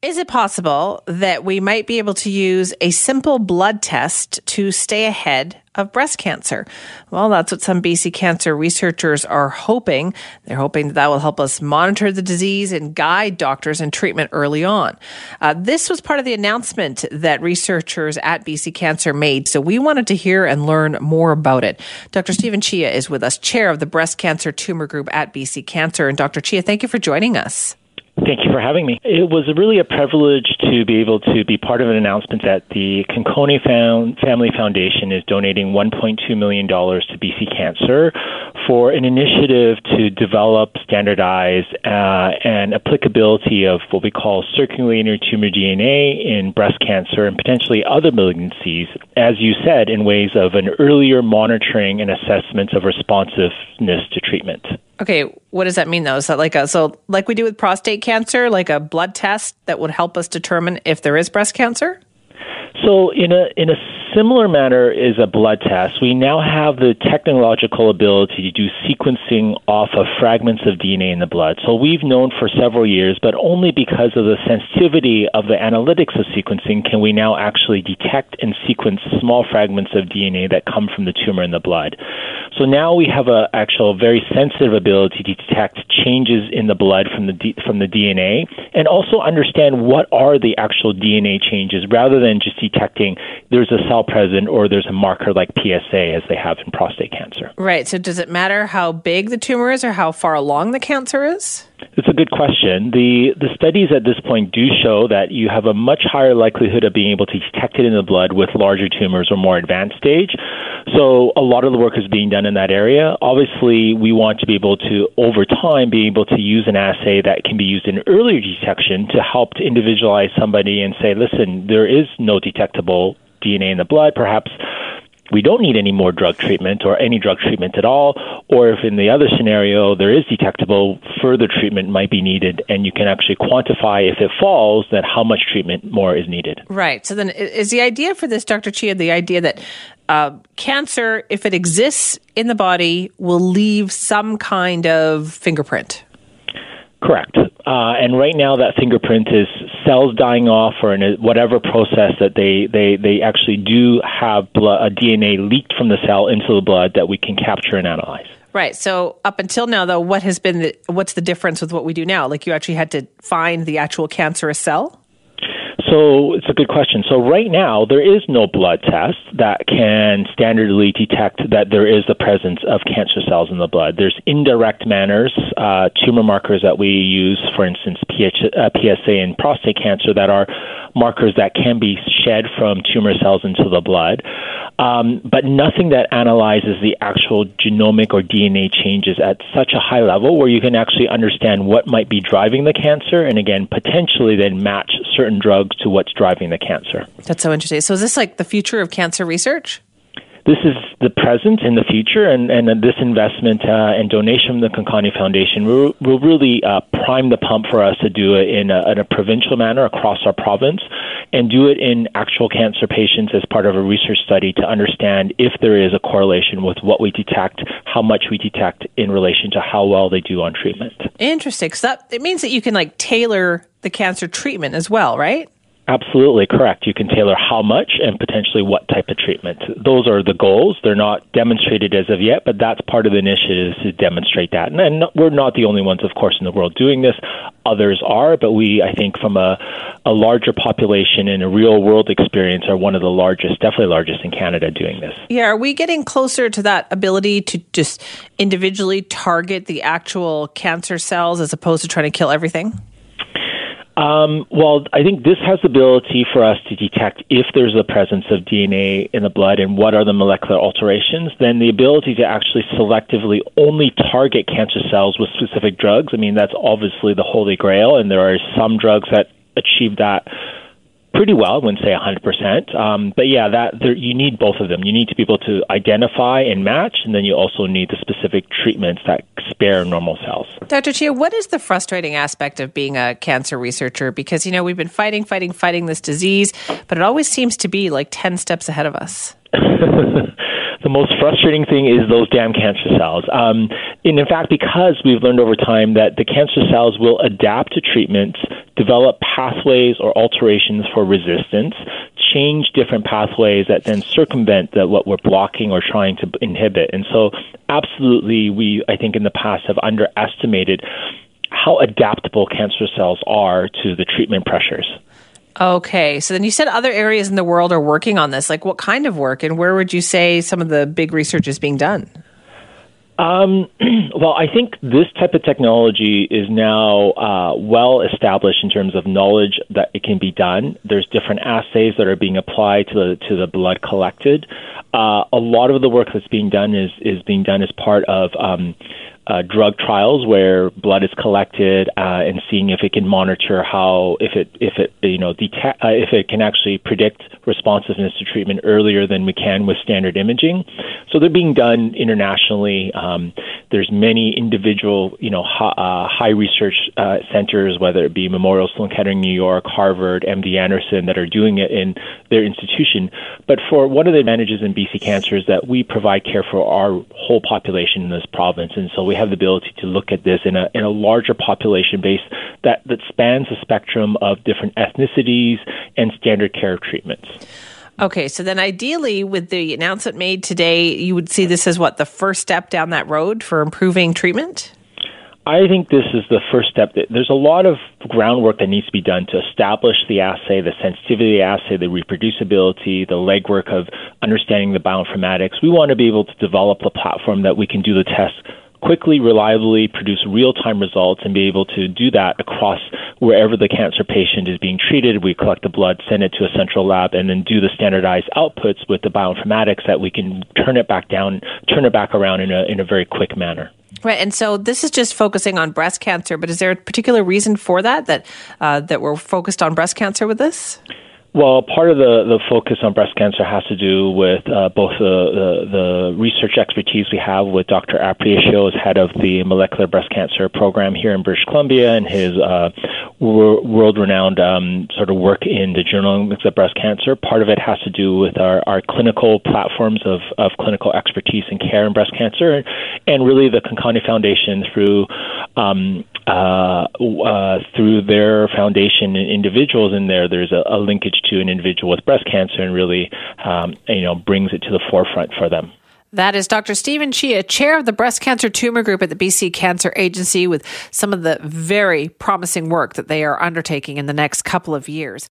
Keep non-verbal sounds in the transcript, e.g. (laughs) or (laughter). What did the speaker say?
Is it possible that we might be able to use a simple blood test to stay ahead of breast cancer? Well, that's what some BC cancer researchers are hoping. They're hoping that that will help us monitor the disease and guide doctors in treatment early on. Uh, this was part of the announcement that researchers at BC Cancer made, so we wanted to hear and learn more about it. Dr. Stephen Chia is with us, chair of the breast cancer tumor group at BC Cancer. And Dr. Chia, thank you for joining us. Thank you for having me. It was really a privilege to be able to be part of an announcement that the Conconi Family Foundation is donating $1.2 million to BC Cancer for an initiative to develop, standardize, uh, and applicability of what we call circulating tumor DNA in breast cancer and potentially other malignancies, as you said, in ways of an earlier monitoring and assessment of responsiveness to treatment. Okay, what does that mean though? Is that like a so like we do with prostate cancer, like a blood test that would help us determine if there is breast cancer? So in a in a similar manner is a blood test. We now have the technological ability to do sequencing off of fragments of DNA in the blood. So we've known for several years, but only because of the sensitivity of the analytics of sequencing can we now actually detect and sequence small fragments of DNA that come from the tumor in the blood. So now we have a actual very sensitive ability to detect changes in the blood from the D, from the DNA and also understand what are the actual DNA changes rather than just detecting there's a cell present or there's a marker like PSA as they have in prostate cancer. Right. So does it matter how big the tumor is or how far along the cancer is? It's a good question. The the studies at this point do show that you have a much higher likelihood of being able to detect it in the blood with larger tumors or more advanced stage. So a lot of the work is being done in that area. Obviously, we want to be able to over time be able to use an assay that can be used in earlier detection to help to individualize somebody and say, listen, there is no detectable DNA in the blood. Perhaps we don't need any more drug treatment or any drug treatment at all, or if in the other scenario there is detectable, further treatment might be needed, and you can actually quantify if it falls, then how much treatment more is needed. Right. So then, is the idea for this, Dr. Chia, the idea that uh, cancer, if it exists in the body, will leave some kind of fingerprint? Correct. Uh, and right now, that fingerprint is cells dying off or in a, whatever process that they, they, they actually do have blood, a DNA leaked from the cell into the blood that we can capture and analyze. Right. So up until now, though, what has been the, what's the difference with what we do now? Like you actually had to find the actual cancerous cell. So it's a good question. So right now there is no blood test that can standardly detect that there is the presence of cancer cells in the blood. There's indirect manners, uh, tumor markers that we use, for instance, PH, uh, PSA in prostate cancer, that are markers that can be shed from tumor cells into the blood, um, but nothing that analyzes the actual genomic or DNA changes at such a high level where you can actually understand what might be driving the cancer, and again, potentially then match certain drugs to what's driving the cancer. That's so interesting. So, is this like the future of cancer research? this is the present and the future, and, and this investment uh, and donation from the Conconi Foundation will, will really uh, prime the pump for us to do it in a, in a, provincial manner across our province and do it in actual cancer patients as part of a research study to understand if there is a correlation with what we detect, how much we detect in relation to how well they do on treatment. Interesting. So that, it means that you can like tailor the cancer treatment as well, right? Absolutely correct. You can tailor how much and potentially what type of treatment. Those are the goals. They're not demonstrated as of yet, but that's part of the initiative to demonstrate that. And, we're not the only ones, of course, in the world doing this. Others are, but we, I think, from a, a larger population and a real world experience, are one of the largest, definitely largest in Canada doing this. Yeah, are we getting closer to that ability to just individually target the actual cancer cells as opposed to trying to kill everything? Um, well, I think this has the ability for us to detect if there's a presence of DNA in the blood and what are the molecular alterations. Then the ability to actually selectively only target cancer cells with specific drugs. I mean, that's obviously the holy grail, and there are some drugs that achieve that pretty well. I wouldn't say 100%. Um, but yeah, that there, you need both of them. You need to be able to identify and match, and then you also need the specific treatments that spare normal cells. Dr. Chia, what is the frustrating aspect of being a cancer researcher? Because, you know, we've been fighting, fighting, fighting this disease, but it always seems to be like 10 steps ahead of us. (laughs) the most frustrating thing is those damn cancer cells. Um, and in fact, because we've learned over time that the cancer cells will adapt to treatments, develop pathways or alterations for resistance, change different pathways that then circumvent the, what we're blocking or trying to inhibit. And so, absolutely, we, I think, in the past have underestimated how adaptable cancer cells are to the treatment pressures. Okay. So then you said other areas in the world are working on this. Like what kind of work and where would you say some of the big research is being done? Um, (clears throat) well, I think this type of technology is now uh, well established in terms of knowledge that it can be done. There's different assays that are being applied to the to the blood collected. Uh, a lot of the work that's being done is is being done as part of um, uh, drug trials where blood is collected uh, and seeing if it can monitor how if it if it you know detect uh, if it can actually predict responsiveness to treatment earlier than we can with standard imaging. So they're being done internationally. Um, there's many individual you know uh, high research uh, centers, whether it be Memorial Sloan Kettering, New York, Harvard, MD Anderson, that are doing it in their institution. But for one of the advantages in BC Cancer is that we provide care for our whole population in this province, and so we have the ability to look at this in a in a larger population base that that spans the spectrum of different ethnicities and standard care treatments. Okay, so then ideally, with the announcement made today, you would see this as what the first step down that road for improving treatment. I think this is the first step. There's a lot of groundwork that needs to be done to establish the assay, the sensitivity assay, the reproducibility, the legwork of understanding the bioinformatics. We want to be able to develop a platform that we can do the test quickly, reliably produce real time results and be able to do that across wherever the cancer patient is being treated. We collect the blood, send it to a central lab, and then do the standardized outputs with the bioinformatics that we can turn it back down, turn it back around in a, in a very quick manner. Right, and so this is just focusing on breast cancer, but is there a particular reason for that that uh, that we're focused on breast cancer with this? Well, part of the, the focus on breast cancer has to do with uh, both the, the, the, research expertise we have with Dr. Aparicio as head of the molecular breast cancer program here in British Columbia and his uh, wor- world renowned um, sort of work in the genomics of breast cancer. Part of it has to do with our, our clinical platforms of, of clinical expertise and care in breast cancer, and, really the Conconi Foundation through um, uh, uh, through their foundation and individuals in there, there's a, a, linkage to an individual with breast cancer and really, um, you know, brings it to the forefront for them. That is Dr. Stephen Chia, chair of the breast cancer tumor group at the BC Cancer Agency, with some of the very promising work that they are undertaking in the next couple of years.